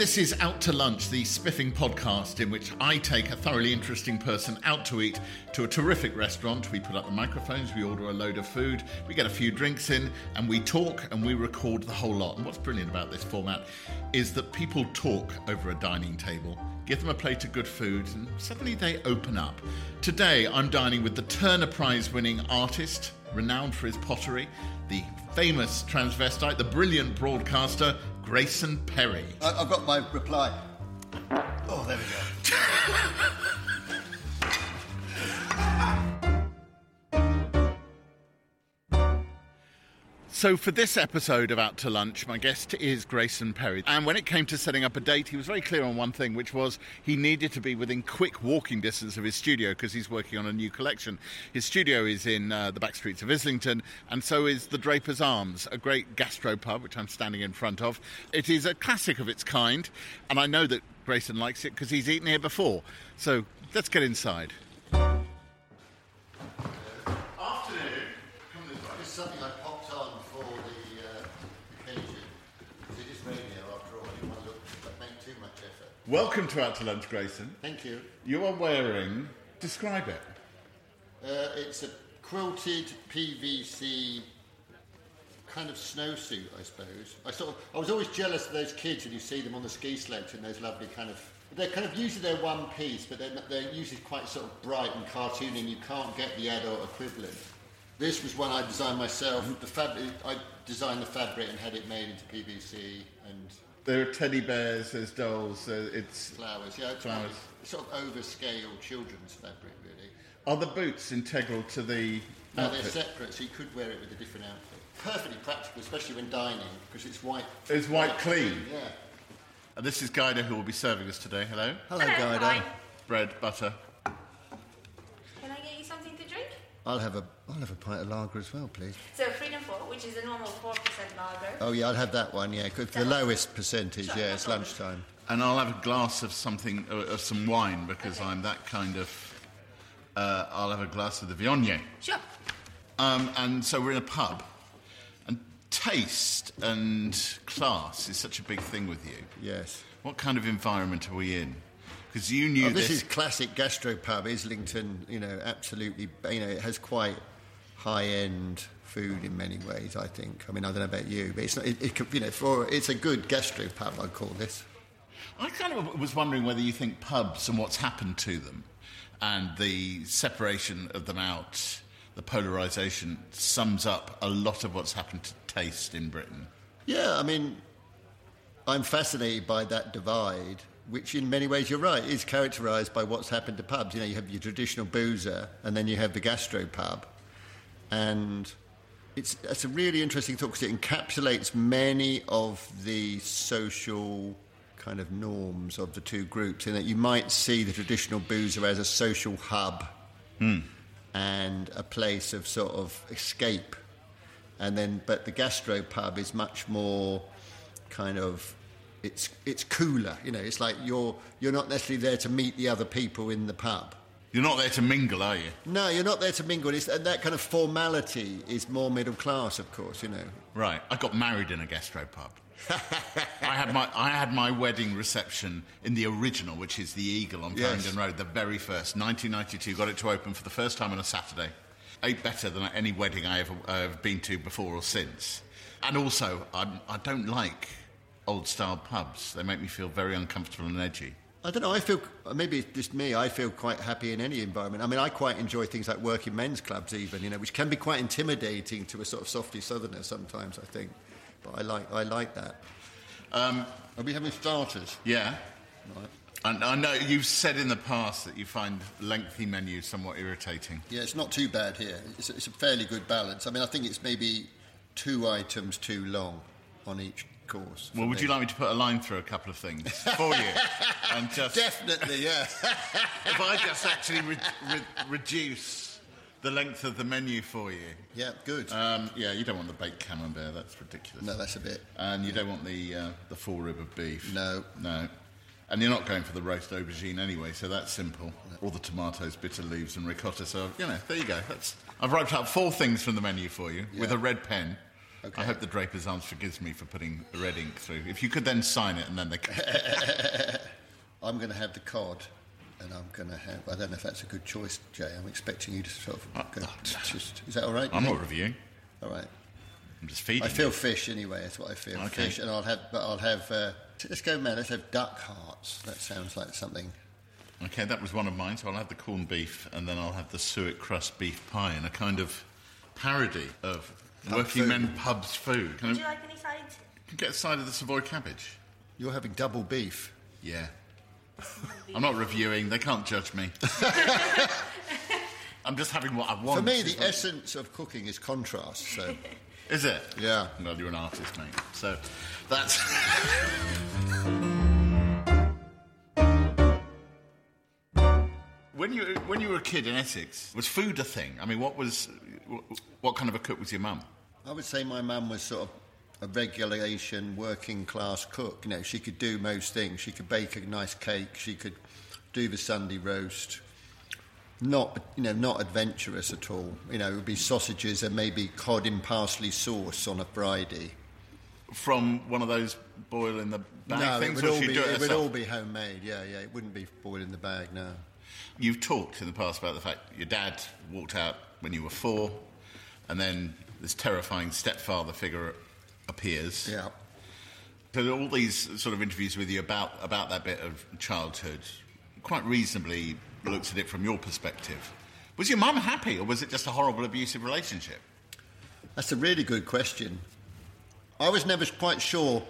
This is Out to Lunch, the spiffing podcast in which I take a thoroughly interesting person out to eat to a terrific restaurant. We put up the microphones, we order a load of food, we get a few drinks in, and we talk and we record the whole lot. And what's brilliant about this format is that people talk over a dining table, give them a plate of good food, and suddenly they open up. Today, I'm dining with the Turner Prize winning artist, renowned for his pottery, the famous transvestite, the brilliant broadcaster, Grayson Perry. I- I've got my reply. Oh, there we go. So, for this episode of Out to Lunch, my guest is Grayson Perry. And when it came to setting up a date, he was very clear on one thing, which was he needed to be within quick walking distance of his studio because he's working on a new collection. His studio is in uh, the back streets of Islington, and so is the Drapers Arms, a great gastropub, which I'm standing in front of. It is a classic of its kind, and I know that Grayson likes it because he's eaten here before. So, let's get inside. Welcome to Out to Lunch, Grayson. Thank you. You are wearing. Describe it. Uh, it's a quilted PVC kind of snowsuit, I suppose. I sort of, I was always jealous of those kids when you see them on the ski slopes in those lovely kind of. They're kind of usually they're one piece, but they're, they're usually quite sort of bright and cartoony, and you can't get the adult equivalent. This was one I designed myself. The fabric, I designed the fabric and had it made into PVC and There are teddy bears, there's dolls, uh, it's. flowers. Yeah, it's Flowers. sort of overscale children's fabric, really. Are the boots integral to the No, they're separate, so you could wear it with a different outfit. Perfectly practical, especially when dining, because it's white. It's white clean. Yeah. And this is Guida who will be serving us today. Hello. Hello, Hello, Guido. hi. Bread, butter. Can I get you something to drink? I'll have a I'll have a pint of lager as well, please. So Freedom 4, which is a normal 4% lager. Oh yeah, I'll have that one. Yeah, 'cause the lowest percentage. Sure, Yeah, it's lunchtime. And I'll have a glass of something, uh, of some wine because I'm that kind of. Uh, I'll have a glass of the Viognier. Sure. Um, and so we're in a pub. And taste and class is such a big thing with you. Yes. What kind of environment are we in? Because you knew Oh, this is classic gastropub, Islington. You know, absolutely. You know, it has quite high-end food in many ways. I think. I mean, I don't know about you, but it's not. It, it could, you know, for it's a good gastropub. I'd call this. I kind of was wondering whether you think pubs and what's happened to them and the separation of them out, the polarisation, sums up a lot of what's happened to taste in Britain. Yeah, I mean, I'm fascinated by that divide, which in many ways, you're right, is characterised by what's happened to pubs. You know, you have your traditional boozer, and then you have the gastropub, and it's it's a really interesting thought because it encapsulates many of the social kind of norms of the two groups. In that you might see the traditional boozer as a social hub hmm. and a place of sort of escape and then but the gastropub is much more kind of it's it's cooler you know it's like you're you're not necessarily there to meet the other people in the pub You're not there to mingle, are you? no you're not there to mingle it's, and that kind of formality is more middle class of course you know Right. I got married in a gastropub. I had my I had my wedding reception in the original, which is the Eagle on Yes. Road, the very first, 1992. Got it to open for the first time on a Saturday. Ate better than any wedding I ever uh, have been to before or since. And also, I'm, I don't like old style pubs. They make me feel very uncomfortable and edgy. I don't know. I feel maybe it's just me. I feel quite happy in any environment. I mean, I quite enjoy things like working men's clubs, even you know, which can be quite intimidating to a sort of softy southerner sometimes. I think, but I like I like that. Um, Are we having starters? yeah. Right. And I know you've said in the past that you find lengthy menus somewhat irritating. Yeah, it's not too bad here. It's, it's a fairly good balance. I mean, I think it's maybe two items too long on each course. Well, would me. you like me to put a line through a couple of things for you? and just Definitely, yeah. if I just actually re- re- reduce the length of the menu for you. yeah, good. Um, yeah, you don't want the baked camembert. That's ridiculous. no, that's a bit. And you don't want the uh, the full rib of beef. No. No. And you're not going for the roast aubergine anyway, so that's simple. All the tomatoes, bitter leaves, and ricotta. So you know, there you go. That's I've wrote up four things from the menu for you with a red pen. Okay. I hope the Drapers Arms forgives me for putting red ink through. If you could then sign it and then they. I'm going to have the cod, and I'm going to have. I don't know if that's a good choice, Jay. I'm expecting you to sort of. Go, just, is that all right? I'm not reviewing. All right. I'm just feeding. I feel you. fish anyway. That's what I feel. Okay. Fish, and I'll have. But I'll have. Uh, let's go, man. Let's have duck hearts. That sounds like something. Okay, that was one of mine. So I'll have the corned beef, and then I'll have the suet crust beef pie, in a kind of parody of Pub working food. men pubs food. Can Would I you like any sides? can get a side of the Savoy cabbage? You're having double beef. Yeah. I'm not reviewing. They can't judge me. I'm just having what I want. For me, the not- essence of cooking is contrast. So Is it? Yeah. Well, you're an artist, mate. So that's. when you when you were a kid in Essex, was food a thing? I mean, what was what kind of a cook was your mum? I would say my mum was sort of a regulation working class cook. You know, she could do most things. She could bake a nice cake. She could do the Sunday roast. Not, you know, not adventurous at all. You know, it would be sausages and maybe cod in parsley sauce on a Friday. From one of those boil in the bag no, things, it would all be it it would all be homemade. Yeah, yeah. It wouldn't be boiled in the bag. No. You've talked in the past about the fact your dad walked out when you were four, and then this terrifying stepfather figure appears. Yeah. So all these sort of interviews with you about about that bit of childhood, quite reasonably looks at it from your perspective. Was your mum happy, or was it just a horrible abusive relationship? That's a really good question. I was never quite sure.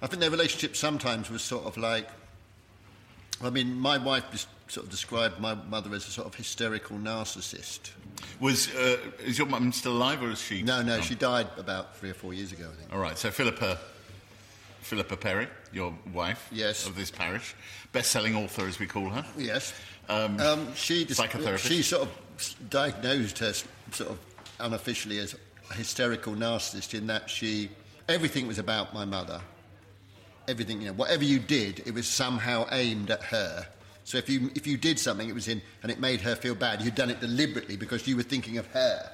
I think their relationship sometimes was sort of like. I mean, my wife sort of described my mother as a sort of hysterical narcissist. Was uh, is your mum still alive, or is she? No, no, she died about three or four years ago, I think. All right. So Philippa, Philippa Perry, your wife, Yes. of this parish, best-selling author as we call her. Yes. Um, Um, she psychotherapist. she sort of diagnosed her sort of unofficially as a hysterical narcissist in that she everything was about my mother. Everything, you know, whatever you did, it was somehow aimed at her. So if you if you did something, it was in and it made her feel bad. You'd done it deliberately because you were thinking of her.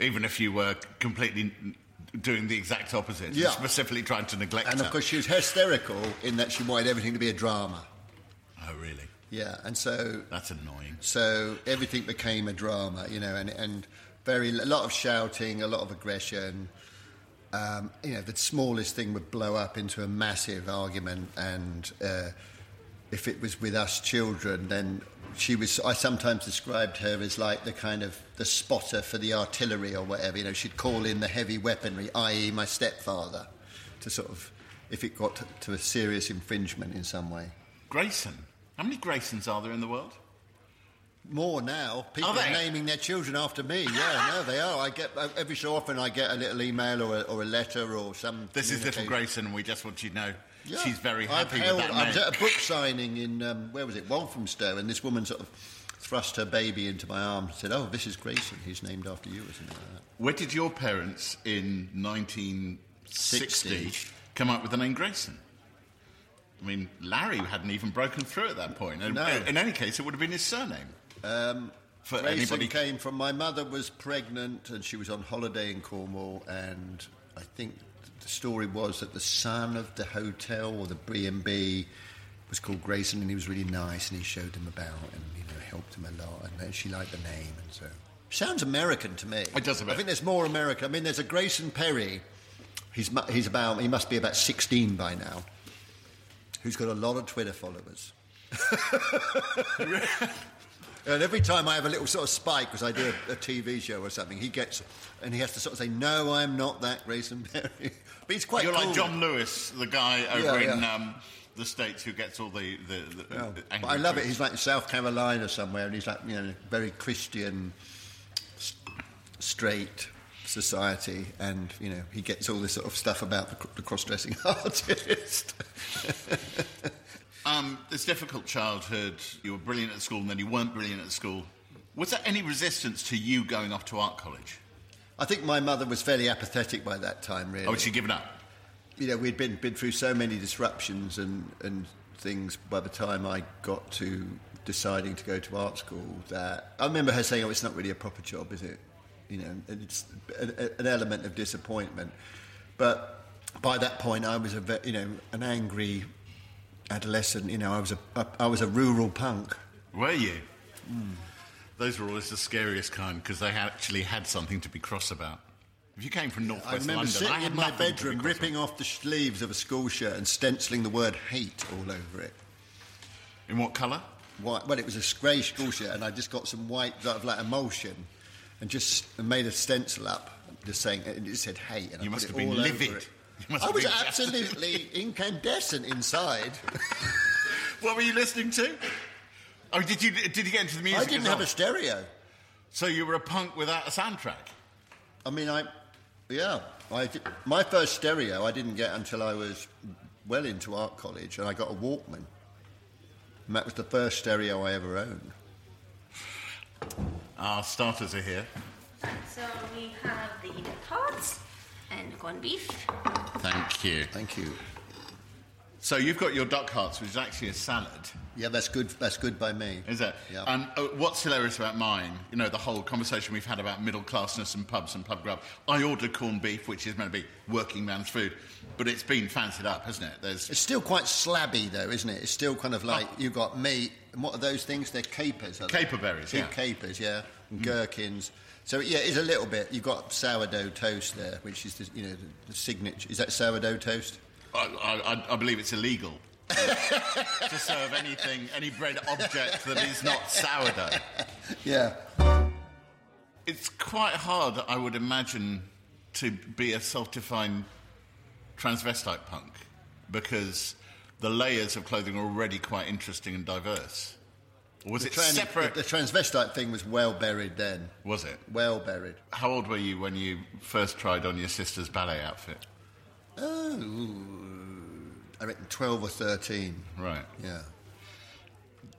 even if you were completely doing the exact opposite, Yeah. specifically trying to neglect And her. And of course, she was hysterical in that she wanted everything to be a drama. oh, really? Yeah, and so That's annoying. So everything became a drama, you know, and, and very a lot of shouting, a lot of aggression. Um, you know, the smallest thing would blow up into a massive argument, and uh, if it was with us children, then she was. I sometimes described her as like the kind of the spotter for the artillery or whatever. You know, she'd call in the heavy weaponry, i.e., my stepfather, to sort of if it got to, a serious infringement in some way. Grayson. How many Graysons are there in the world? More now. People Are are, naming their children after me. Yeah, no, they are. I get uh, every so often I get a little email or a, or a letter or some. This is little. Grayson, we just want you to know Yeah. she's very I've happy held- with that I was at a book signing in um, where was it, Walthamstow, and this woman sort of thrust her baby into my arms and said, "Oh, this is Grayson. He's named after you," or something like that. Where did your parents in 1960 60. come up with the name Grayson? I mean, Larry hadn't even broken through at that point. And No. In any case, it would have been his surname. Um, For Grayson anybody- came from my mother was pregnant and she was on holiday in Cornwall and I think the story was that the son of the hotel or the B&B was called Grayson and he was really nice and he showed them about and you know helped them a lot and then she liked the name and so sounds American to me. It does. I think there's more American. I mean there's a Grayson Perry. He's he's about he must be about 16 by now. Who's got a lot of Twitter followers. And every time I have a little sort of spike because I do a, a TV show or something, he gets and he has to sort of say, "No, I'm not that Grayson Perry." But he's quite. You're cool. like John Lewis, the guy over Yeah, in yeah. um, the states who gets all the the. the, I love it. He's like in South Carolina somewhere, and he's like, you know, very Christian, straight society, and you know, he gets all this sort of stuff about the, the cross-dressing artist. Um, this difficult childhood. You were brilliant at school, and then you weren't brilliant at school. Was there any resistance to you going off to art college? I think my mother was fairly apathetic by that time, really. Or had she given up? you know, we'd been, been through so many disruptions and, and things by the time I got to deciding to go to art school that I remember her saying, oh, it's not really a proper job, is it? You know, and it's an, an element of disappointment. But by that point, I was a, ve- you know, an angry adolescent. You know, I was a, a I was a rural punk. Were you? Mm. Those were always the scariest kind because they actually had something to be cross about. If you came from I northwest remember London, sitting I had in my nothing to be bedroom, ripping off the sleeves of a school shirt and stenciling the word hate all over it. In what colour? white. Well, it was a grey school shirt, and I just got some white, sort of like emulsion, and just made a stencil up, just saying it just said hate, and You I must have been livid. over it. You must I was absolutely incandescent inside. What were you listening to? Oh, did you did you get into the music? I didn't as have well? a stereo. So you were a punk without a soundtrack. I mean, I, yeah, I did, my first stereo I didn't get until I was well into art college, and I got a Walkman. And that was the first stereo I ever owned. Our starters are here. So we have the tarts and corned beef. Thank you. Thank you. So you've got your duck hearts, which is actually a salad. Yeah, that's good. That's good by me. Is it? Yeah. And uh, what's hilarious about mine, you know, the whole conversation we've had about middle classness and pubs and pub grub. I ordered corned beef, which is meant to be working man's food, but it's been fancied up, hasn't it? There's It's still quite slabby, though, isn't it? It's still kind of like you've got meat, and what are those things? They're capers. Are they? Caper berries, Big yeah. capers, yeah, and gherkins. So yeah, it's a little bit. You've got sourdough toast there, which is the, you know the, the signature. Is that sourdough toast? I, I, I believe it's illegal to serve anything, any bread object that is not sourdough. Yeah. It's quite hard, I would imagine, to be a self-defined transvestite punk because the layers of clothing are already quite interesting and diverse. Or was The, it separate? the, the transvestite thing was well buried then. was it? Well buried. How old were you when you first tried on your sister's ballet outfit? Oh, I reckon twelve or thirteen. Right. Yeah.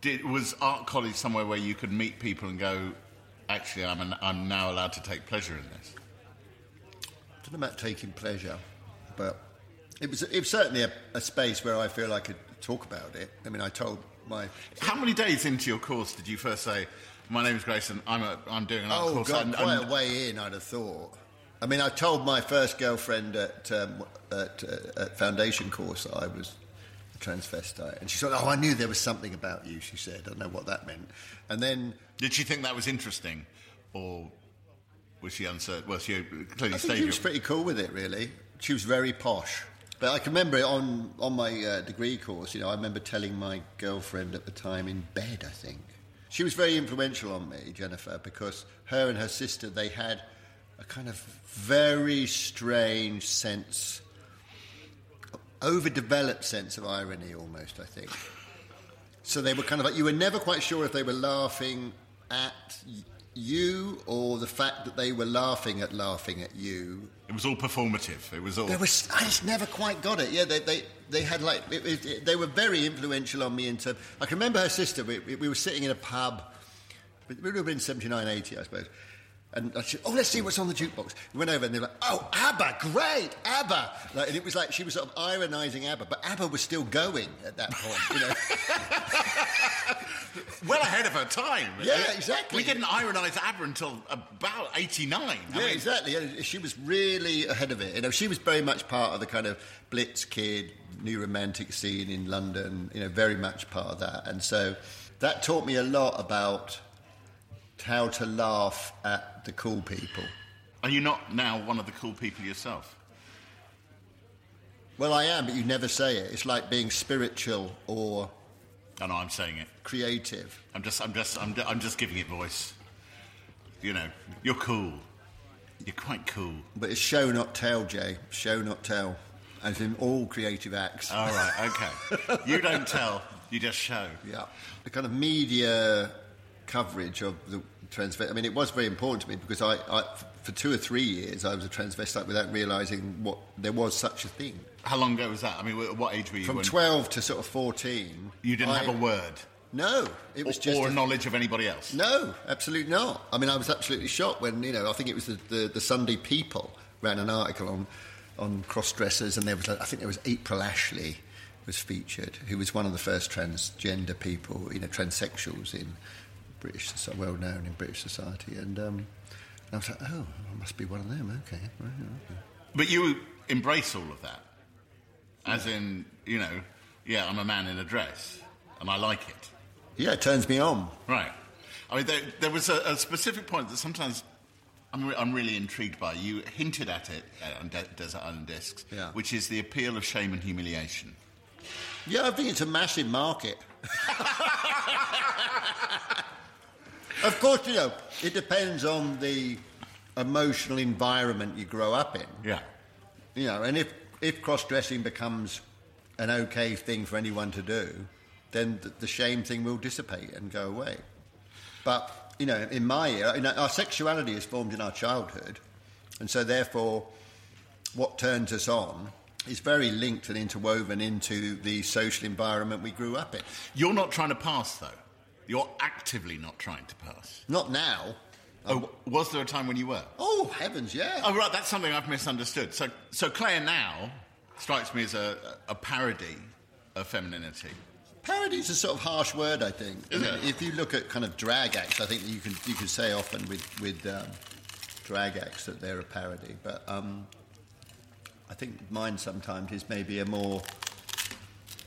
Did, was art college somewhere where you could meet people and go, actually, I'm, an, I'm now allowed to take pleasure in this? I don't know about taking pleasure, but it was it was certainly a, a space where I feel I could talk about it. I mean, I told my How many days into your course did you first say, "My name is Grayson. I'm a, I'm doing an art Oh course"? God, and- quite and- a way in, I'd have thought. I mean, I told my first girlfriend at um, at, uh, at foundation course that I was a transvestite, and she said, "Oh, I knew there was something about you." She said, "I don't know what that meant." And then Did she think that was interesting, or was she uncertain? Well, she clearly I think stayed. she was pretty cool with it. Really, she was very posh. But I can remember it on on my uh, degree course. You know, I remember telling my girlfriend at the time in bed. I think she was very influential on me, Jennifer, because her and her sister they had a kind of very strange sense, overdeveloped sense of irony, almost. I think. So they were kind of like you were never quite sure if they were laughing at you or the fact that they were laughing at laughing at you It was all performative. It was all. there was, I just never quite got it. Yeah, they, they, they had like, it, it, it- they were very influential on me in terms, I can remember her sister, we, we we were sitting in a pub, it would have been 79, 80, I suppose. And I said, oh, let's see what's on the jukebox. We went over and they were like, oh, ABBA, great, ABBA. Like, and it was like she was sort of ironising ABBA, but ABBA was still going at that point, you know. well ahead of her time. Yeah, exactly. We didn't ironise ABBA until about 89. I Yeah, mean, exactly. She was really ahead of it. You know, she was very much part of the kind of Blitz kid, new romantic scene in London. You know, very much part of that. And so that taught me a lot about how to laugh at the cool people. Are you not now one of the cool people yourself? Well, I am, but you never say it. It's like being spiritual or no, I'm saying it. creative. I'm just, I'm just, I'm, I'm just giving it voice. You know, you're cool. You're quite cool. But it's show not tell, Jay. Show not tell. as in all creative acts. All right, okay. you don't tell, you just show. Yeah. The kind of media coverage of the transvestite. I mean, it was very important to me because I, I, for two or three years, I was a transvestite without realising what there was such a thing. How long ago was that? I mean, wh- what age were you? From when 12 to sort of 14. You didn't I- have a word? No, it was or, just or a- knowledge of anybody else? No, absolutely not. I mean, I was absolutely shocked when you know. I think it was the, the, the Sunday People ran an article on on cross dressers, and there was I think there was April Ashley was featured, who was one of the first transgender people, you know, transsexuals in British, well known in British society, and. Um, I was like, oh, I must be one of them. Okay, right, okay. But you embrace all of that. As in, you know, yeah, I'm a man in a dress, and I like it. Yeah, it turns me on. Right. I mean, there, there was a, a specific point that sometimes I'm, re- I'm really intrigued by. You hinted at it uh, on De- Desert Island Discs, Yeah. which is the appeal of shame and humiliation. Yeah, I think it's a massive market. of course, you know, it depends on the emotional environment you grow up in. Yeah. You know, and if, if cross dressing becomes an okay thing for anyone to do, then the, the shame thing will dissipate and go away. But, you know, in my era, you know, our sexuality is formed in our childhood, and so therefore, what turns us on is very linked and interwoven into the social environment we grew up in. You're not trying to pass, though. You're actively not trying to pass. Not now. Oh, was there a time when you were? Oh, heavens, yeah. Oh, right, that's something I've misunderstood. So, so Claire now strikes me as a, a parody of femininity. Parody is a sort of harsh word, I think. Is I mean, it? If you look at kind of drag acts, I think you can you can say often with with um, drag acts that they're a parody. But um, I think mine sometimes is maybe a more.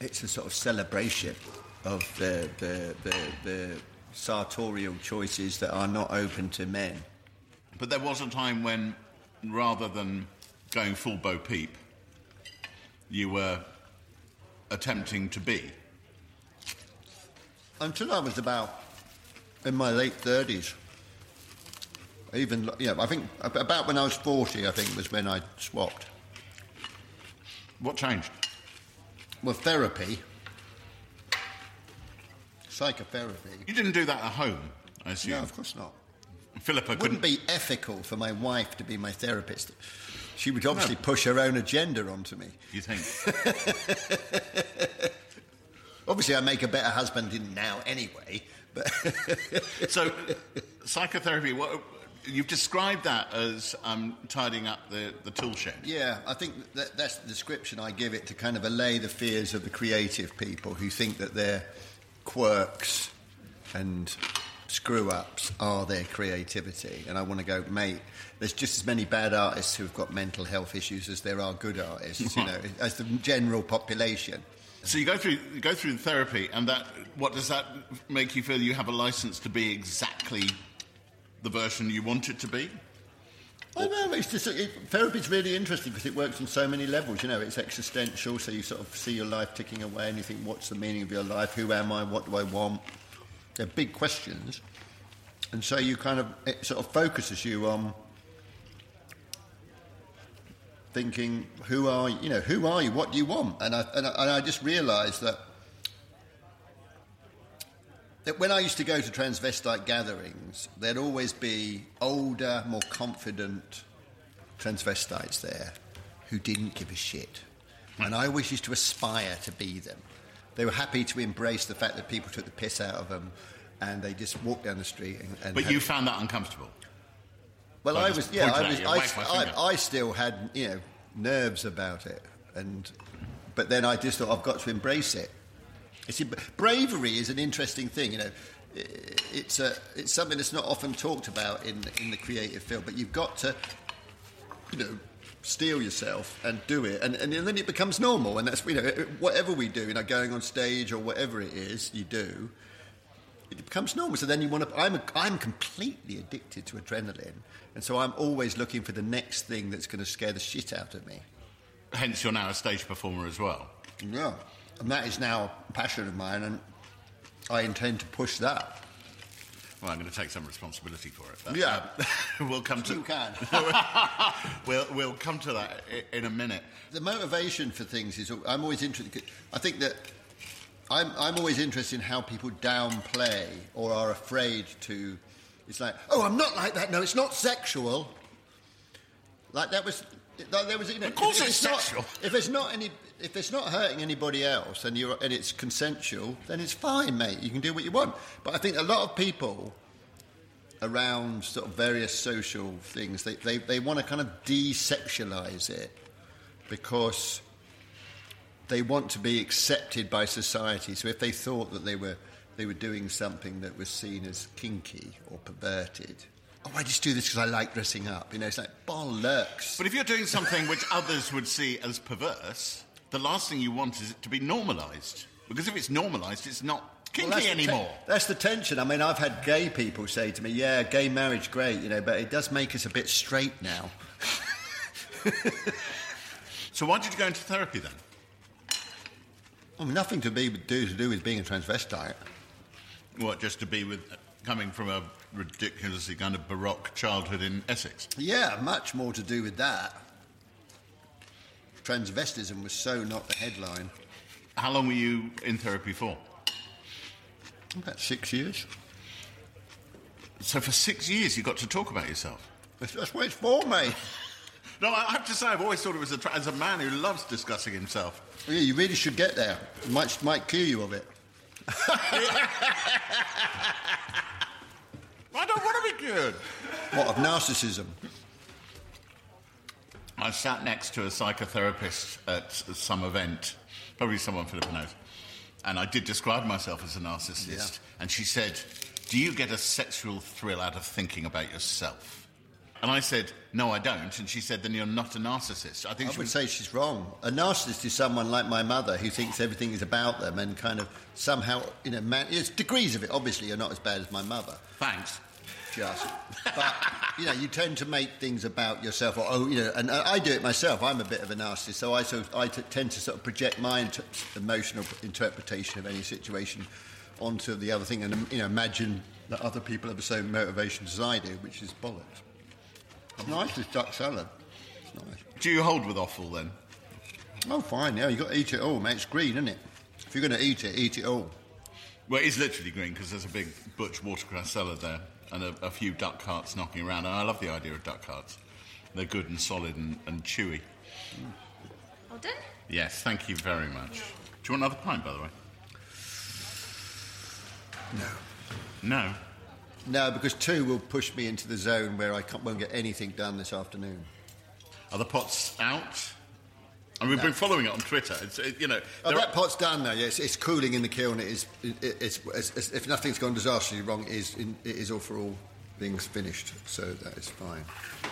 It's a sort of celebration of the the the, the sartorial choices that are not open to men. But there was a time when, rather than going full Bo Peep, you were attempting to be. Until I was about in my late thirties. Even you know, I think about when I was forty, I think was when I swapped. What changed? Well, therapy, psychotherapy. You didn't do that at home, I assume. No, of course not. Philippa It couldn't. wouldn't be ethical for my wife to be my therapist. She would obviously push her own agenda onto me. You think? Obviously, I make a better husband in now anyway. But so, psychotherapy. What you've described that as um, tidying up the, the tool shed. yeah, I think that, that's the description I give it to kind of allay the fears of the creative people who think that their quirks and screw ups are their creativity. And I want to go, mate. There's just as many bad artists who've got mental health issues as there are good artists, you know, as the general population. So you go through you go through therapy, and that what does that make you feel? You have a license to be exactly the version you want it to be. I know, it's just, it, therapy's really interesting because it works on so many levels. You know, it's existential, so you sort of see your life ticking away and you think, what's the meaning of your life? Who am I? What do I want? They're big questions. And so you kind of, it sort of focuses you on thinking, who are you? You know, who are you? What do you want? And I, and I, and I just realised that that when I used to go to transvestite gatherings, there'd always be older, more confident transvestites there who didn't give a shit. And I always used to aspire to be them. They were happy to embrace the fact that people took the piss out of them and they just walked down the street and, and But you found that uncomfortable. well, I I was, yeah, I was, I, waved my finger. I, I still had, you know, nerves about it, and but then I just thought I've got to embrace it. See, bravery is an interesting thing, you know. It's a, it's something that's not often talked about in in the creative field, but you've got to, you know, steel yourself and do it, and, and then it becomes normal, and that's you know whatever we do, you know, going on stage or whatever it is you do, it becomes normal. So then you want to. I'm, a, I'm completely addicted to adrenaline, and so I'm always looking for the next thing that's going to scare the shit out of me. Hence, you're now a stage performer as well. Yeah, and that is now a passion of mine, and I intend to push that. Well, I'm going to take some responsibility for it. Yeah. uh, we'll come to You can. we'll we'll come to that in a minute. the motivation for things is I'm always interested. I think that I'm, I'm always interested in how people downplay or are afraid to. It's like, oh, I'm not like that. No, it's not sexual. Like that was. Like there was, you know, Of course if it's not- if it's not any, if it's not hurting anybody else, and you're and it's consensual, then it's fine, mate. You can do what you want. But I think a lot of people around sort of various social things, they, they, they want to kind of desexualize it because they want to be accepted by society. So if they thought that they were they were doing something that was seen as kinky or perverted, oh, I just do this because I like dressing up. You know, it's like bollocks. But if you're doing something which others would see as perverse, the last thing you want is it to be normalised. Because if it's normalised, it's not kinky Well, that's the te- anymore. that's the tension. I mean, I've had gay people say to me, "Yeah, gay marriage, great, you know, but it does make us a bit straight now." So why did you go into therapy then? I mean, nothing to be do to do with being a transvestite. What, just to be with coming from a ridiculously kind of baroque childhood in Essex? Yeah, much more to do with that. Transvestism was so not the headline. How long were you in therapy for? About six years. So for six years you got to talk about yourself. That's, what it's for, mate. No, I have to say, I've always thought of it as a, tra- as a man who loves discussing himself. Yeah, you really should get there. It might, might cure you of it. I don't want to be cured. What, of narcissism? I sat next to a psychotherapist at some event, probably someone Philippa knows, and I did describe myself as a narcissist. Yeah. And she said, Do you get a sexual thrill out of thinking about yourself? And I said, No, I don't. And she said, Then you're not a narcissist. I think I she would was. say she's wrong. A narcissist is someone like my mother who thinks everything is about them and kind of somehow, you know, man, there's degrees of it. Obviously, you're not as bad as my mother. Thanks. Just. But you know, you tend to make things about yourself, or oh, you know, and I I do it myself. I'm a bit of a narcissist, so I sort of, I t- tend to sort of project my inter- emotional interpretation of any situation onto the other thing, and um, you know, imagine that other people have the same motivations as I do, which is bollocks. It's nice this duck salad. It's nice. Do you hold with offal then? Oh, fine. Yeah, you got to eat it all, mate. It's green, isn't it? If you're going to eat it, eat it all. Well, it is literally green because there's a big butch watercress salad there and a, a few duck hearts knocking around. And I love the idea of duck hearts. They're good and solid and, and chewy. All done? Yes, thank you very much. Do you want another pint, by the way? No. No. No, because two will push me into the zone where I can't, won't get anything done this afternoon. Are the pots out? And we've been following it on Twitter. It's, it, you know, Oh, that are- pot's done now. Yes, it's cooling in the kiln. It is. It, it's, it's, if nothing's gone disastrously wrong, it is. In, it is all for all things finished. So that is fine.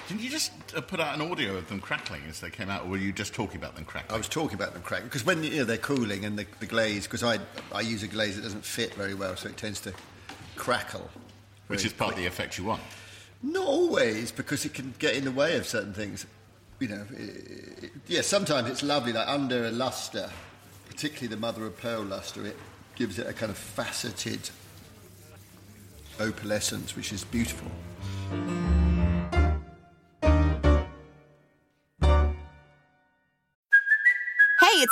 didn't you just uh, put out an audio of them crackling as they came out, or were you just talking about them cracking? I was talking about them cracking because when you know they're cooling and the, the glaze because I I use a glaze that doesn't fit very well, so it tends to crackle. Which is part of the effect you want. Not always, because it can get in the way of certain things. You know, i i yeah, sometimes it's lovely, like under a luster, particularly the mother of pearl luster, it gives it a kind of faceted opalescence, which is beautiful.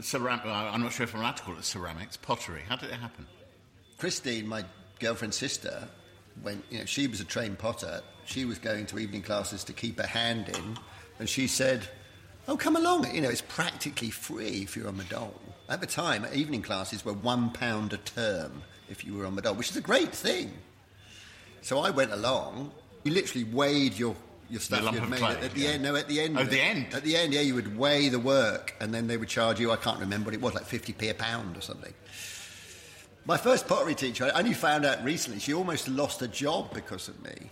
ceramic? I'm not sure if I'm allowed to call it ceramics, pottery. How did it happen? Christine, my girlfriend's sister, when you know she was a trained potter, she was going to evening classes to keep her hand in, and she said, "Oh, come along! You know, it's practically free if you're on Madol." At the time, evening classes were one pound a term if you were on Madol, which is a great thing. So I went along. You literally weighed your your stuff lump you'd made clay, at the yeah. end. No, at the end. Oh, the it. end? At the end, yeah, you would weigh the work, and then they would charge you. I can't remember what it was, like fifty p a pound or something. My first pottery teacher, I only found out recently, she almost lost a job because of me.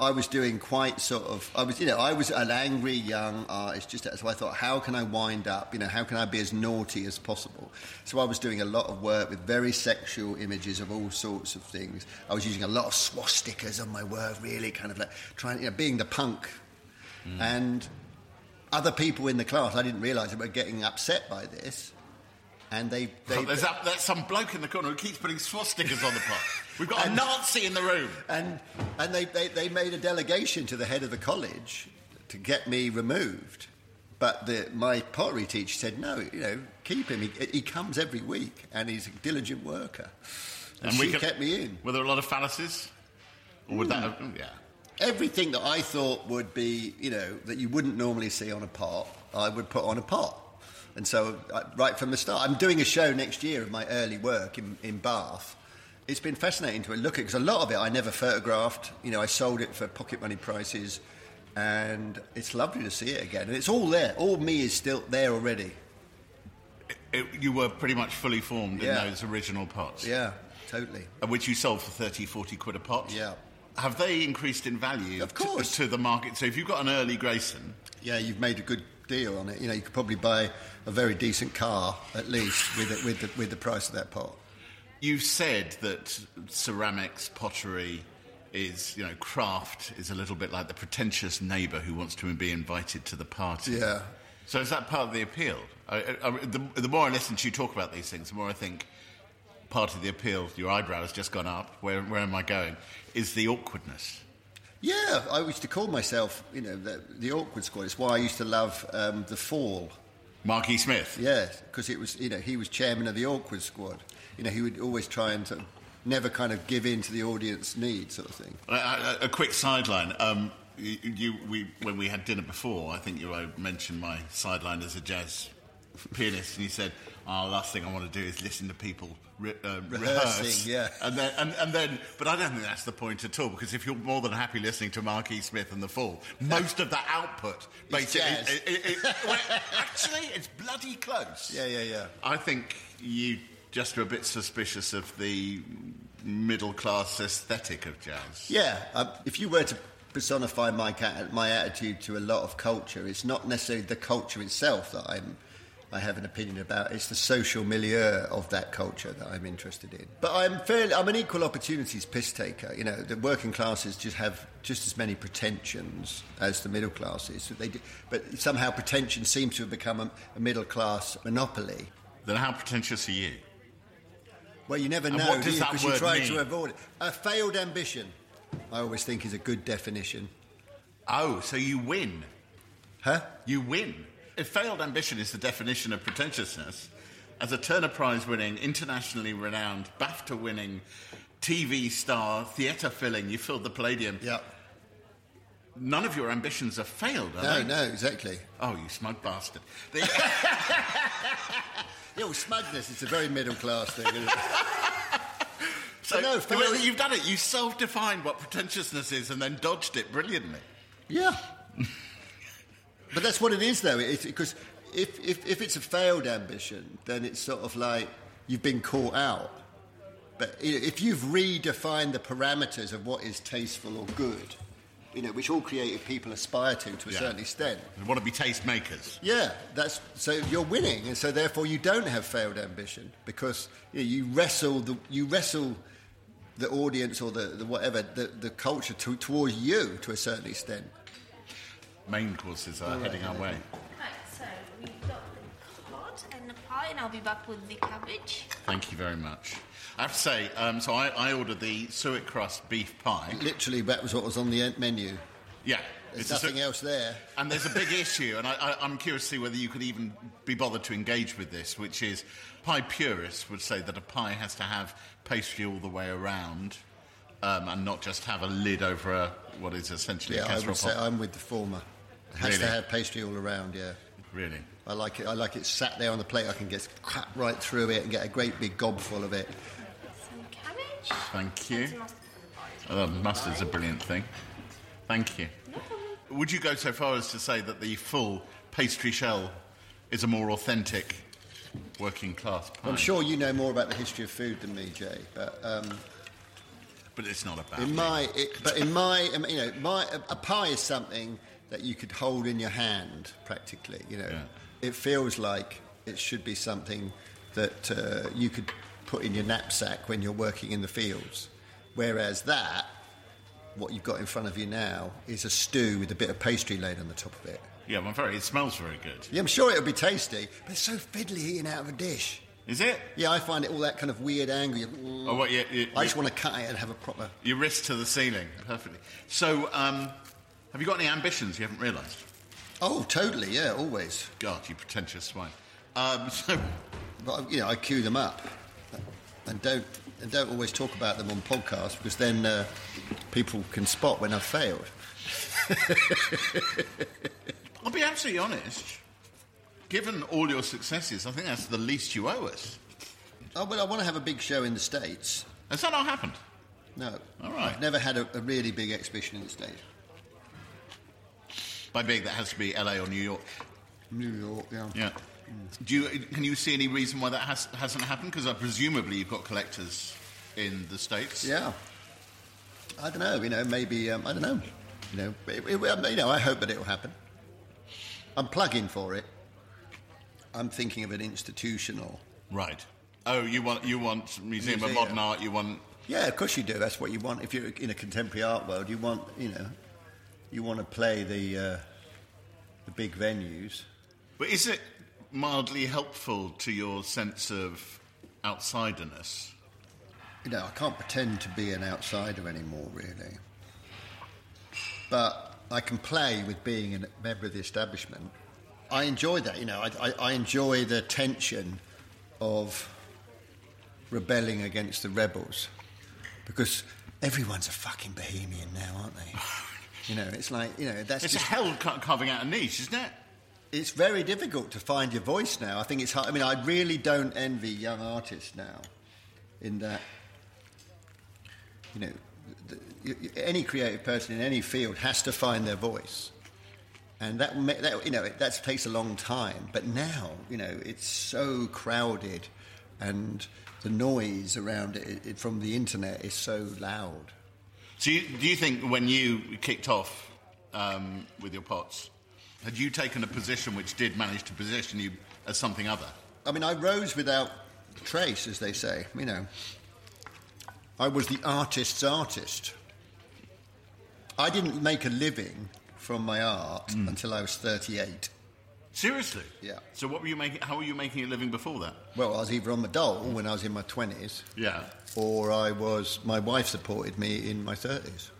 I was doing quite sort of, I was, you know, I was an angry young artist, just so I thought, how can I wind up, you know, how can I be as naughty as possible? So I was doing a lot of work with very sexual images of all sorts of things. I was using a lot of swastikas on my work, really kind of like trying, you know, being the punk. Hmm. And other people in the class, I didn't realise, were getting upset by this. And they, they Oh, there's, that, there's some bloke in the corner who keeps putting swastikas on the pot. We've got a Nazi in the room. and and they, they, they made a delegation to the head of the college to get me removed. But the, my pottery teacher said, no, you know, keep him. He, he comes every week and he's a diligent worker. And, she could- kept me in. Were there a lot of fallacies? Or would that have, yeah. Everything that I thought would be, you know, that you wouldn't normally see on a pot, I would put on a pot. And so, uh, right from the start, I'm doing a show next year of my early work in, in Bath. It's been fascinating to look at because a lot of it I never photographed. You know, I sold it for pocket money prices, and it's lovely to see it again. And it's all there. All me is still there already. It, you were pretty much fully formed Yeah. in those original pots. Yeah, totally. uh, Which you sold for 30, 40 quid a pot. Yeah. Have they increased in value Of to- course. To, the market? So if you've got an early Grayson, Yeah, you've made a good deal on it. You know, you could probably buy a very decent car at least with it, with the, with the price of that pot. you've said that ceramics, pottery is, you know, craft is a little bit like the pretentious neighbour who wants to be invited to the party. Yeah. So is that part of the appeal? I, I, the, the more I listen to you talk about these things, the more I think part of the appeal, your eyebrow has just gone up, where, where am I going, is the awkwardness. Yeah, I used to call myself, you know, the, the awkward squad. It's why I used to love um, the Fall. Marky Smith. Yeah, because it was, you know, he was chairman of the awkward squad. You know, he would always try and sort of never kind of give in to the audience needs, sort of thing. A, a, a quick sideline. Um, you, you, we, when we had dinner before, I think you mentioned my sideline as a jazz pianist, and he said, "Oh, last thing I want to do is listen to people re- uh, Rehearsing, rehearse." yeah. and then, and, and then, but I don't think that's the point at all, because if you're more than happy listening to Marquis Smith and the Fall, most of that output basically, it- it- it- well, actually, it's bloody close. Yeah, yeah, yeah. I think you just are a bit suspicious of the middle class aesthetic of jazz. Yeah, um, if you were to personify my my attitude to a lot of culture, it's not necessarily the culture itself that I'm. I have an opinion about. It's the social milieu of that culture that I'm interested in. But I'm fairly, I'm an equal opportunities piss taker. You know, the working classes just have just as many pretensions as the middle classes. They do, but somehow pretension seems to have become a, a middle class monopoly. Then how pretentious are you? Well, you never And know because you word try mean? to avoid it. A failed ambition, I always think, is a good definition. Oh, so you win. Huh? You win. If failed ambition is the definition of pretentiousness, as a Turner Prize winning, internationally renowned, BAFTA winning, TV star, theatre filling, you filled the Palladium. Yeah. None of your ambitions have failed, are No, they? no, exactly. Oh, you smug bastard. The- Yeah, well, smugness is a very middle class thing, isn't it? so, no, you've done it. You self defined what pretentiousness is and then dodged it brilliantly. Yeah. But that's what it is, though, it's, because if, if, if it's a failed ambition, then it's sort of like you've been caught out. But if you've redefined the parameters of what is tasteful or good, you know, which all creative people aspire to to a Yeah. certain extent, You want to be tastemakers. Yeah, that's so you're winning, and so therefore you don't have failed ambition because you, know, you wrestle the you wrestle the audience or the, the whatever the, the culture to, towards you to a certain extent. Main courses are heading our way. Right, so we've got the cod and the pie, and I'll be back with the cabbage. Thank you very much. I have to say, um, so I, I ordered the suet crust beef pie. Literally, that was what was on the menu. Yeah, There's It's nothing cer- else there. And there's a big issue, and I, I, I'm curious to see whether you could even be bothered to engage with this, which is pie purists would say that a pie has to have pastry all the way around um, and not just have a lid over a, what is essentially Yeah, a I casserole would say. I'm with the former. It has Really? to have pastry all around, yeah. Really? I like it. I like it sat there on the plate. I can get cut right through it and get a great big gob full of it. Some cabbage. Thank you. And some mustard for the pie. Uh, mustard's a brilliant thing. Thank you. Would you go so far as to say that the full pastry shell is a more authentic working class pie? I'm sure you know more about the history of food than me, Jay. But um, But it's not about in me. my, it, but in my, um, you know, my a, a pie is something that you could hold in your hand practically. You know, Yeah. it feels like it should be something that uh, you could put in your knapsack when you're working in the fields. Whereas that, what you've got in front of you now, is a stew with a bit of pastry laid on the top of it. Yeah, I'm very. It smells very good. Yeah, I'm sure it'll be tasty, but it's so fiddly eating out of a dish. Is it? Yeah, I find it all that kind of weird, angry. Oh, what? You, you, I just want to cut it and have a proper. your wrist to the ceiling, perfectly. So, um, have you got any ambitions you haven't realised? Oh, totally. Yeah, always. God, you pretentious swine. Um, so, But you know, I queue them up, and don't and don't always talk about them on podcasts because then uh, people can spot when I've failed. I'll be absolutely honest. Given all your successes, I think that's the least you owe us. Oh, well, I want to have a big show in the states. Has that not happened? No, All right. I've never had a, a really big exhibition in the states. By big, that has to be LA or New York. New York, yeah. Yeah. Do you, can you see any reason why that has, hasn't happened? Because uh, presumably you've got collectors in the States. Yeah. I don't know. You know, maybe um, I don't know. You know, it, it, you know, I hope that it will happen. I'm plugging for it. I'm thinking of an institutional. Right. Oh, you want you want Museum, of Modern Art. You want Yeah, of course you do. That's what you want. If you're in a contemporary art world, you want, you know, you want to play the uh, the big venues. But is it mildly helpful to your sense of outsiderness? You know, I can't pretend to be an outsider anymore, really. But I can play with being a member of the establishment. I enjoy that. You know, I, I, I enjoy the tension of rebelling against the rebels because everyone's a fucking bohemian now, aren't they? You know, it's like you know that's It's just a hell carving out a niche, isn't it? it's very difficult to find your voice now. I think it's hard. I mean, I really don't envy young artists now, in that, you know, the, any creative person in any field has to find their voice, and that, that you know that takes a long time. But now, you know, it's so crowded, and the noise around it, it from the internet is so loud. So, you, do you think when you kicked off um, with your pots, had you taken a position which did manage to position you as something other? I mean, I rose without trace, as they say. You know, I was the artist's artist. I didn't make a living from my art until I was 38. Seriously? Yeah. So, what were you making? How were you making a living before that? Well, I was either on the dole when I was in my 20s, Yeah. or I was. My wife supported me in my 30s.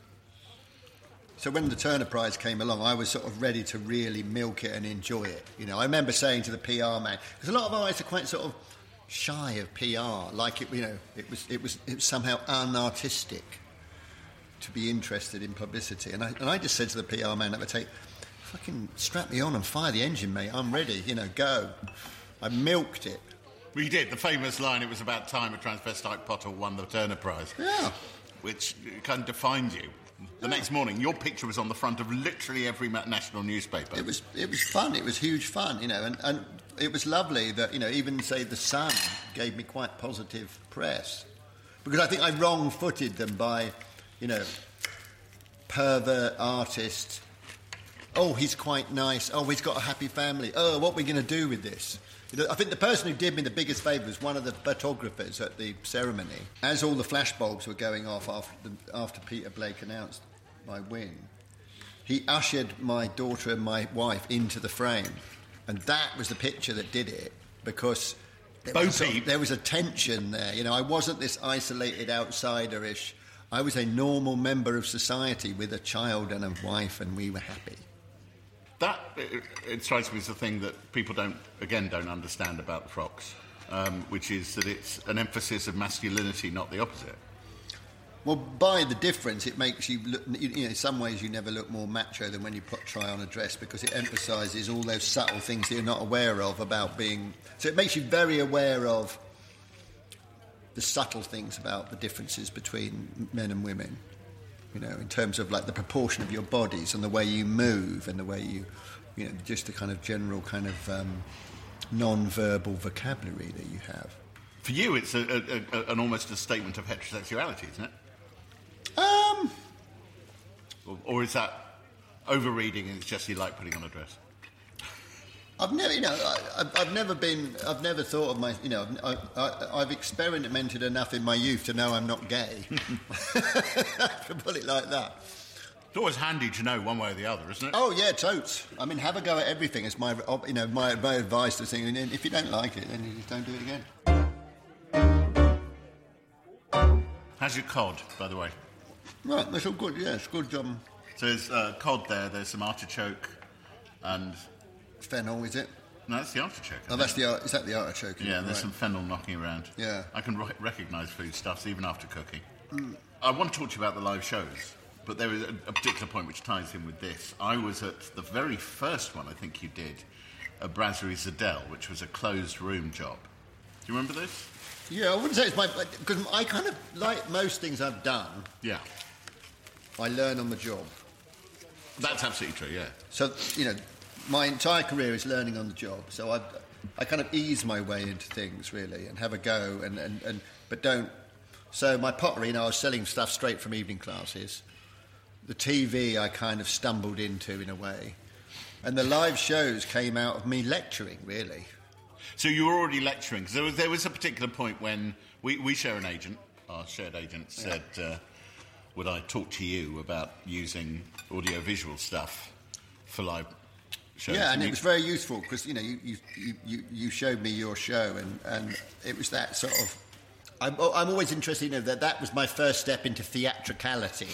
So when the Turner Prize came along, I was sort of ready to really milk it and enjoy it. You know, I remember saying to the PR man, because a lot of artists are quite sort of shy of PR, like it. You know, it was it was it was somehow unartistic to be interested in publicity. And I and I just said to the PR man at the tape, "Fucking strap me on and fire the engine, mate. I'm ready. You know, go." I milked it. We did. The famous line, it was about time a transvestite potter won the Turner Prize. Yeah. Which kind of defined you. The next morning, your picture was on the front of literally every national newspaper. It was it was fun. It was huge fun, you know, and, and it was lovely that you know even say the Sun gave me quite positive press because I think I wrong-footed them by, you know, pervert artist. Oh, he's quite nice. Oh, he's got a happy family. Oh, what are we going to do with this? I think the person who did me the biggest favour was one of the photographers at the ceremony. As all the flashbulbs were going off after, the, after Peter Blake announced my win, he ushered my daughter and my wife into the frame. And that was the picture that did it because there Bo was, a, there was a tension there. You know, I wasn't this isolated outsiderish I was a normal member of society with a child and a wife, and we were happy. That it, it strikes me as the thing that people don't, again, don't understand about the frocks, um, which is that it's an emphasis of masculinity, not the opposite. Well, by the difference, it makes you look. You know, in some ways, you never look more macho than when you put try on a dress because it emphasises all those subtle things that you're not aware of about being. So it makes you very aware of the subtle things about the differences between men and women. You know, in terms of like the proportion of your bodies and the way you move and the way you, you know, just the kind of general kind of um, non-verbal vocabulary that you have. For you, it's a, a, a, an almost a statement of heterosexuality, isn't it? Um, Or, or is that overreading and it's just you like putting on a dress? I've never, you know, I, I've, I've never been, I've never thought of my, you know, I, I, I've experimented enough in my youth to know I'm not gay. to put it like that. It's always handy to know one way or the other, isn't it? Oh yeah, totes. I mean, have a go at everything. It's my, you know, my, my advice to thing. And if you don't like it, then you just don't do it again. How's your cod, by the way? Right, that's all good. Yeah, it's good. Um, So there's uh, cod there, there's some artichoke, and. Fennel, is it? No, that's the artichoke. Oh, that's the. Is that the artichoke? Yeah, there's Right. some fennel knocking around. Yeah. I can re- recognise foodstuffs even after cooking. Mm. I want to talk to you about the live shows, but there is a, a particular point which ties in with this. I was at the very first one I think you did, at Brasserie Zédel, which was a closed room job. Do you remember this? Yeah, I wouldn't say it's my because I kind of like most things I've done. Yeah. I learn on the job. That's absolutely true, yeah. So you know, my entire career is learning on the job. So I, I kind of ease my way into things really and have a go and, and, and but don't. So my pottery, you know, I was selling stuff straight from evening classes. The TV I kind of stumbled into in a way, and the live shows came out of me lecturing really. So you were already lecturing, because there was, there was a particular point when we, we share an agent, our shared agent said, uh, would I talk to you about using audio-visual stuff for live shows? Yeah, and it was very useful because you know you, you, you, you, showed me your show and, and it was that sort of. I'm, oh, I'm always interested in you know, that that was my first step into theatricality.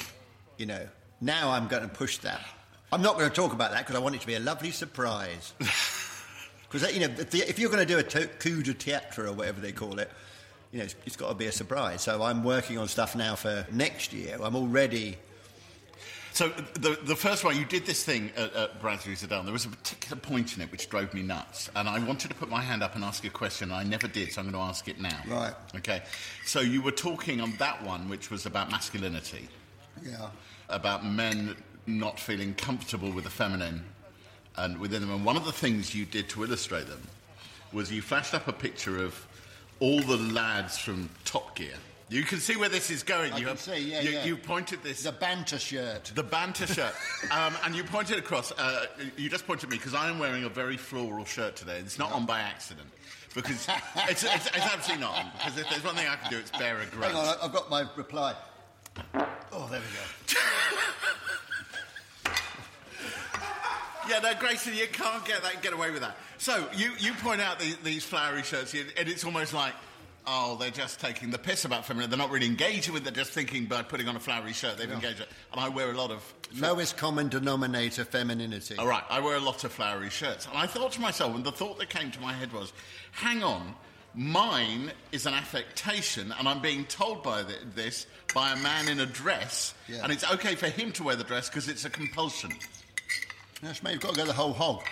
You know, now I'm going to push that. I'm not going to talk about that because I want it to be a lovely surprise. Because you know, the, if you're going to do a to- coup de théâtre or whatever they call it, you know, it's, it's got to be a surprise. So I'm working on stuff now for next year. I'm already. So the the first one, you did this thing at, at Zédel. There was a particular point in it which drove me nuts, and I wanted to put my hand up and ask you a question. And I never did, so I'm going to ask it now. Right. Okay. So you were talking on that one, which was about masculinity, Yeah. about men not feeling comfortable with the feminine and within them. And one of the things you did to illustrate them was you flashed up a picture of all the lads from Top Gear. You can see where this is going. I you can have, see, yeah, you, yeah. you pointed this The banter shirt. the banter shirt. Um, and you pointed across, uh, you just pointed at me because I am wearing a very floral shirt today. It's not on by accident. Because it's, it's, it's absolutely not on. Because if there's one thing I can do, it's bear a grudge. Hang on, I've got my reply. Oh, there we go. Yeah, no, Grayson, you can't get that, get away with that. So you, you point out the, these flowery shirts, and it's almost like, oh, they're just taking the piss about feminine. They're not really engaging with it. They're just thinking by putting on a flowery shirt, they've engaged it. And I wear a lot of Lowest common denominator femininity. All right, I wear a lot of flowery shirts. And I thought to myself, and the thought that came to my head was, hang on, mine is an affectation, and I'm being told by th- this by a man in a dress, Yeah. and it's okay for him to wear the dress because it's a compulsion. Yes, mate, you've got to go the whole hog.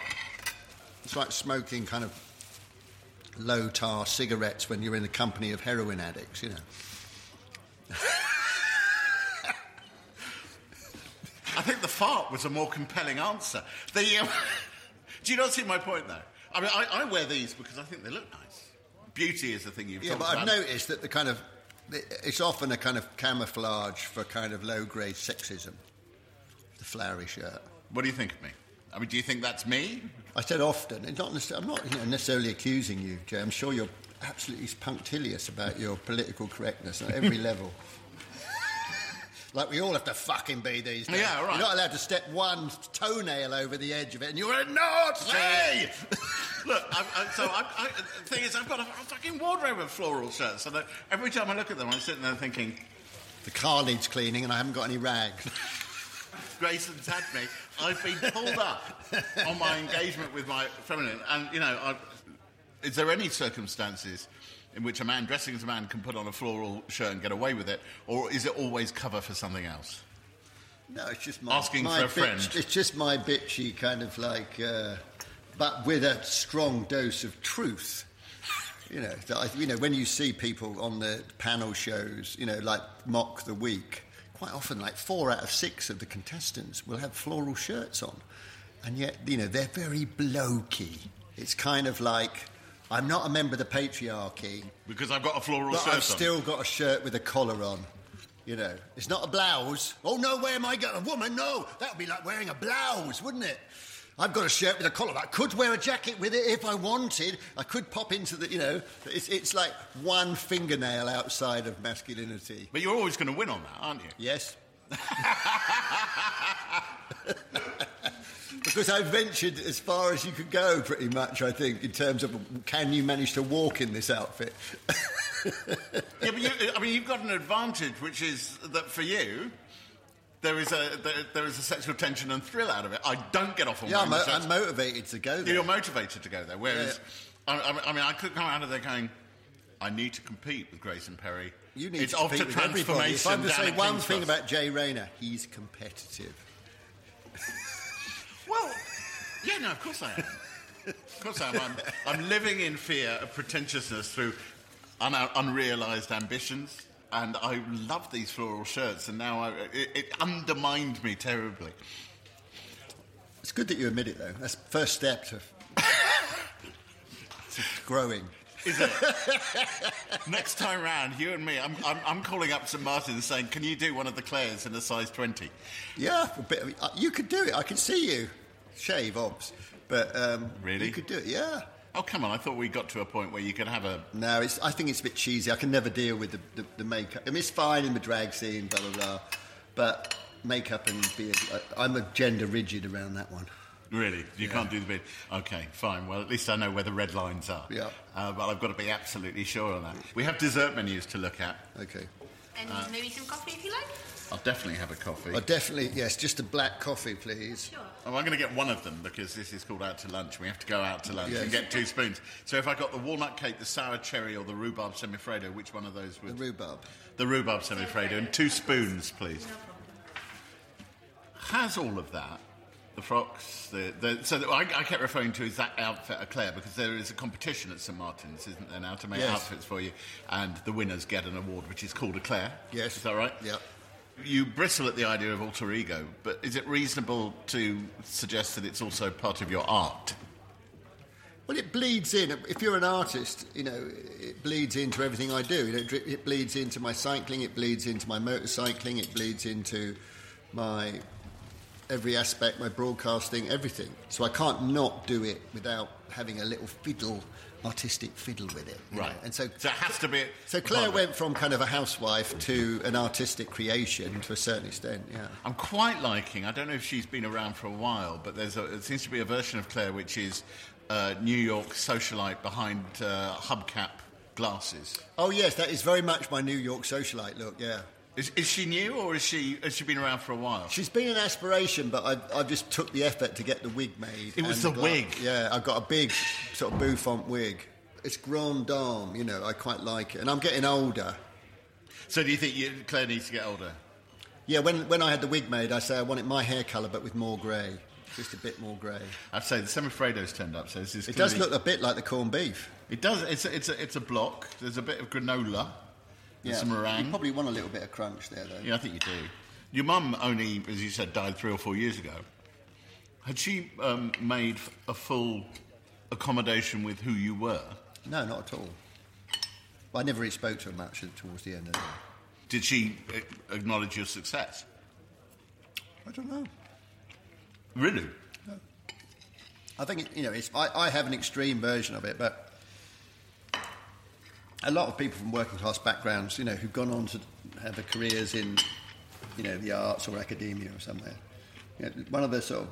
It's like smoking kind of low tar cigarettes when you're in the company of heroin addicts, you know. I think the fart was a more compelling answer. The, um, do you not see my point, though? I mean, I, I wear these because I think they look nice. Beauty is the thing you've Yeah, but I've about. noticed that the kind of it's often a kind of camouflage for kind of low grade sexism. The flowery shirt. What do you think of me? I mean, do you think that's me? I said often. Not necessarily, I'm not you know, necessarily accusing you, Jay. I'm sure you're absolutely punctilious about your political correctness at every level. like we all have to fucking be these days. Yeah, right. You're not allowed to step one toenail over the edge of it, and you're a Nazi. Look, I, I, so I, I, the thing is, I've got a, a fucking wardrobe of floral shirts, and I, every time I look at them, I'm sitting there thinking, the car needs cleaning and I haven't got any rags. Grayson's had me. I've been pulled up on my engagement with my feminine, and you know, I, is there any circumstances in which a man dressing as a man can put on a floral shirt and get away with it, or is it always cover for something else? No, it's just my, Asking my for a bitch- friend. It's just my bitchy kind of like, uh, but with a strong dose of truth. You know, that I, you know, when you see people on the panel shows, you know, like Mock the Week, quite often, like four out of six of the contestants will have floral shirts on, and yet, you know, they're very blokey. It's kind of like, I'm not a member of the patriarchy, Because I've got a floral but shirt I've on. still got a shirt with a collar on. You know, it's not a blouse. Oh no, where am I going? A woman? No, that would be like wearing a blouse, wouldn't it? I've got a shirt with a collar. I could wear a jacket with it if I wanted. I could pop into the, you know, it's, it's like one fingernail outside of masculinity. But you're always going to win on that, aren't you? Yes. because I've ventured as far as you could go, pretty much, I think, in terms of can you manage to walk in this outfit? yeah, but you, I mean, you've got an advantage, which is that for you, there is a there, there is a sexual tension and thrill out of it. I don't get off on yeah, I'm, mo- I'm motivated to go there. You're motivated to go there. Whereas, I, I- I mean, I could come out of there going, I need to compete with Grayson Perry. You need it's to compete to with everybody. If I'm to say one King's thing Cross. about Jay Rayner, he's competitive. Well, yeah, no, of course I am. Of course I am. I'm, I'm living in fear of pretentiousness through un- unrealised ambitions. And I love these floral shirts, and now I, it, it undermined me terribly. It's good that you admit it, though. That's the first step to, to growing. Is it? Next time round, you and me, I'm, I'm, I'm calling up St Martin and saying, can you do one of the Claires in a size 20? Yeah, a bit uh, you could do it. I can see you. Shave, obs. But um, Really? you could do it, yeah. Oh, come on, I thought we got to a point where you could have a... No, it's, I think it's a bit cheesy. I can never deal with the, the, the makeup. I mean, it's fine in the drag scene, blah, blah, blah. But makeup and beard, I, I'm a gender rigid around that one. Really? You Yeah. can't do the bid? Okay, fine. Well, at least I know where the red lines are. Yeah. Uh, but I've got to be absolutely sure on that. We have dessert menus to look at. Okay. And Uh, maybe some coffee if you like. I'll definitely have a coffee. I definitely, yes, just a black coffee, please. Sure. Oh, I'm going to get one of them because this is called out to lunch. We have to go out to lunch Yes. and get two spoons. So if I got the walnut cake, the sour cherry, or the rhubarb semifreddo, which one of those would? The rhubarb. The rhubarb semifreddo and two spoons, please. Has all of that, the frocks, the, the so I, I kept referring to as that outfit a Claire because there is a competition at St Martin's, isn't there now, to make Yes. outfits for you, and the winners get an award which is called a Claire. Yes. is that right? Yeah. You bristle at the idea of alter ego, but is it reasonable to suggest that it's also part of your art? Well, it bleeds in. If you're an artist, you know, it bleeds into everything I do. You know, it bleeds into my cycling, it bleeds into my motorcycling, it bleeds into my every aspect, my broadcasting, everything. So I can't not do it without having a little fiddle, artistic fiddle with it. you know. Right. And so, So it has to be. so Claire went from kind of a housewife to an artistic creation to a certain extent. Yeah. I'm quite liking. I don't know if she's been around for a while, but there's a, it seems to be a version of Claire which is uh, New York socialite behind uh, hubcap glasses. Oh yes, that is very much my New York socialite look. Yeah. Is, is she new or is she has she been around for a while? She's been an aspiration, but I, I just took the effort to get the wig made. It was the gla- wig. Yeah, I've got a big sort of bouffant wig. It's grand dame, you know. I quite like it, and I'm getting older. So do you think you, Claire needs to get older? Yeah, when when I had the wig made, I say I want it my hair colour, but with more grey, just a bit more grey. I'd say the semifreddo's turned up, so this is. It does look a bit like the corned beef. It does. It's a, it's a, it's a block. There's a bit of granola. Yeah, some meringue. You probably want a little bit of crunch there, though. Yeah, I think you do. Your mum only, as you said, died three or four years ago. Had she um, made a full accommodation with who you were? No, not at all. I never really spoke to her much towards the end. Of it. Did she uh, acknowledge your success? I don't know. Really? No. I think it, you know. It's, I, I have an extreme version of it, but a lot of people from working class backgrounds, you know, who've gone on to have their careers in, you know, the arts or academia or somewhere. You know, one of the sort of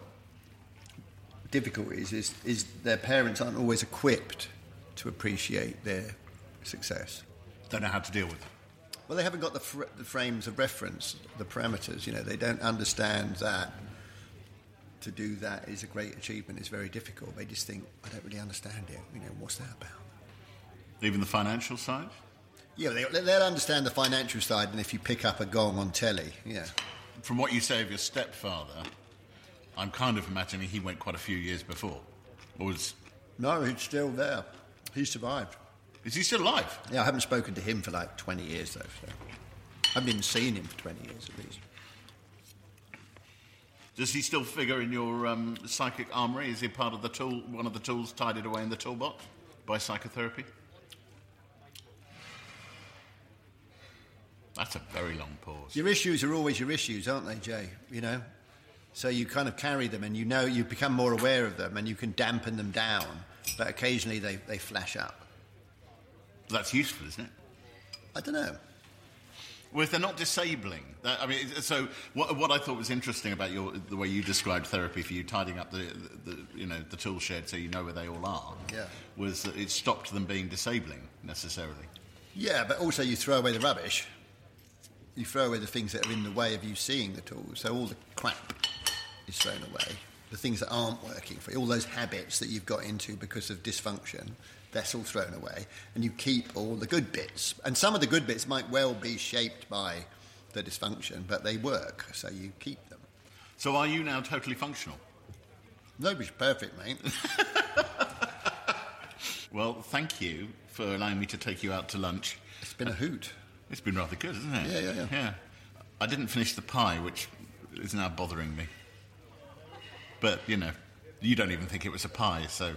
difficulties is is their parents aren't always equipped to appreciate their success. Don't know how to deal with it. Well, they haven't got the, fr- the frames of reference, the parameters. You know, they don't understand that to do that is a great achievement. It's very difficult. They just think, I don't really understand it. You know, what's that about? Even the financial side? Yeah, they, they'll understand the financial side, and if you pick up a gong on telly, yeah. From what you say of your stepfather, I'm kind of imagining he went quite a few years before. Or was. No, he's still there. He survived. Is he still alive? Yeah, I haven't spoken to him for like 20 years, though. So. I haven't even seen him for 20 years at least. Does he still figure in your um, psychic armory? Is he part of the tool, one of the tools tidied away in the toolbox by psychotherapy? That's a very long pause. Your issues are always your issues, aren't they, Jay? You know? So you kind of carry them and you know you become more aware of them and you can dampen them down, but occasionally they, they flash up. That's useful, isn't it? I don't know. Well, if they're not disabling, that, I mean, so what, what I thought was interesting about your, the way you described therapy for you tidying up the, the, you know, the tool shed so you know where they all are, Yeah. was that it stopped them being disabling necessarily. Yeah, but also you throw away the rubbish. You throw away the things that are in the way of you seeing the tools. So all the crap is thrown away. The things that aren't working for you, all those habits that you've got into because of dysfunction, that's all thrown away. And you keep all the good bits. And some of the good bits might well be shaped by the dysfunction, but they work, so you keep them. So are you now totally functional? Nobody's perfect, mate. Well, thank you for allowing me to take you out to lunch. It's been a hoot. It's been rather good, isn't it? Yeah, yeah, yeah. Yeah. I didn't finish the pie, which is now bothering me. But, you know, you don't even think it was a pie, so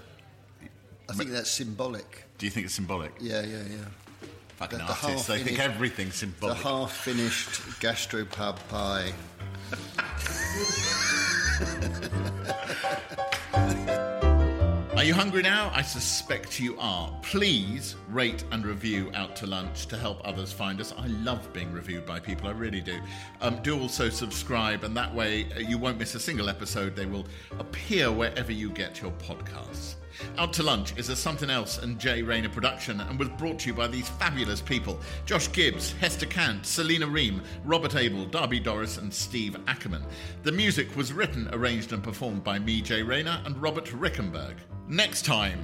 I think that's symbolic. do you think it's symbolic? Yeah, yeah, yeah. Fucking The- the artists, they think everything's The symbolic. half finished gastropub pie. Are you hungry now? I suspect you are. Please rate and review Out to Lunch to help others find us. I love being reviewed by people, I really do. Um, do also subscribe, and that way uh, you won't miss a single episode. They will appear wherever you get your podcasts. Out to Lunch is a Something Else and Jay Rayner production and was brought to you by these fabulous people Josh Gibbs, Hester Kant, Selena Ream, Robert Abel, Darby Doris, and Steve Ackerman. The music was written, arranged, and performed by me, Jay Rayner, and Robert Rickenberg. Next time,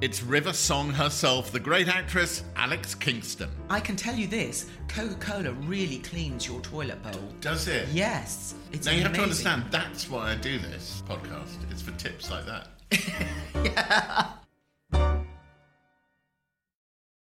it's River Song herself, the great actress Alex Kingston. I can tell you this Coca Cola really cleans your toilet bowl. Does it? Yes. It's now you have to understand that's why I do this podcast. It's for tips like that. yeah.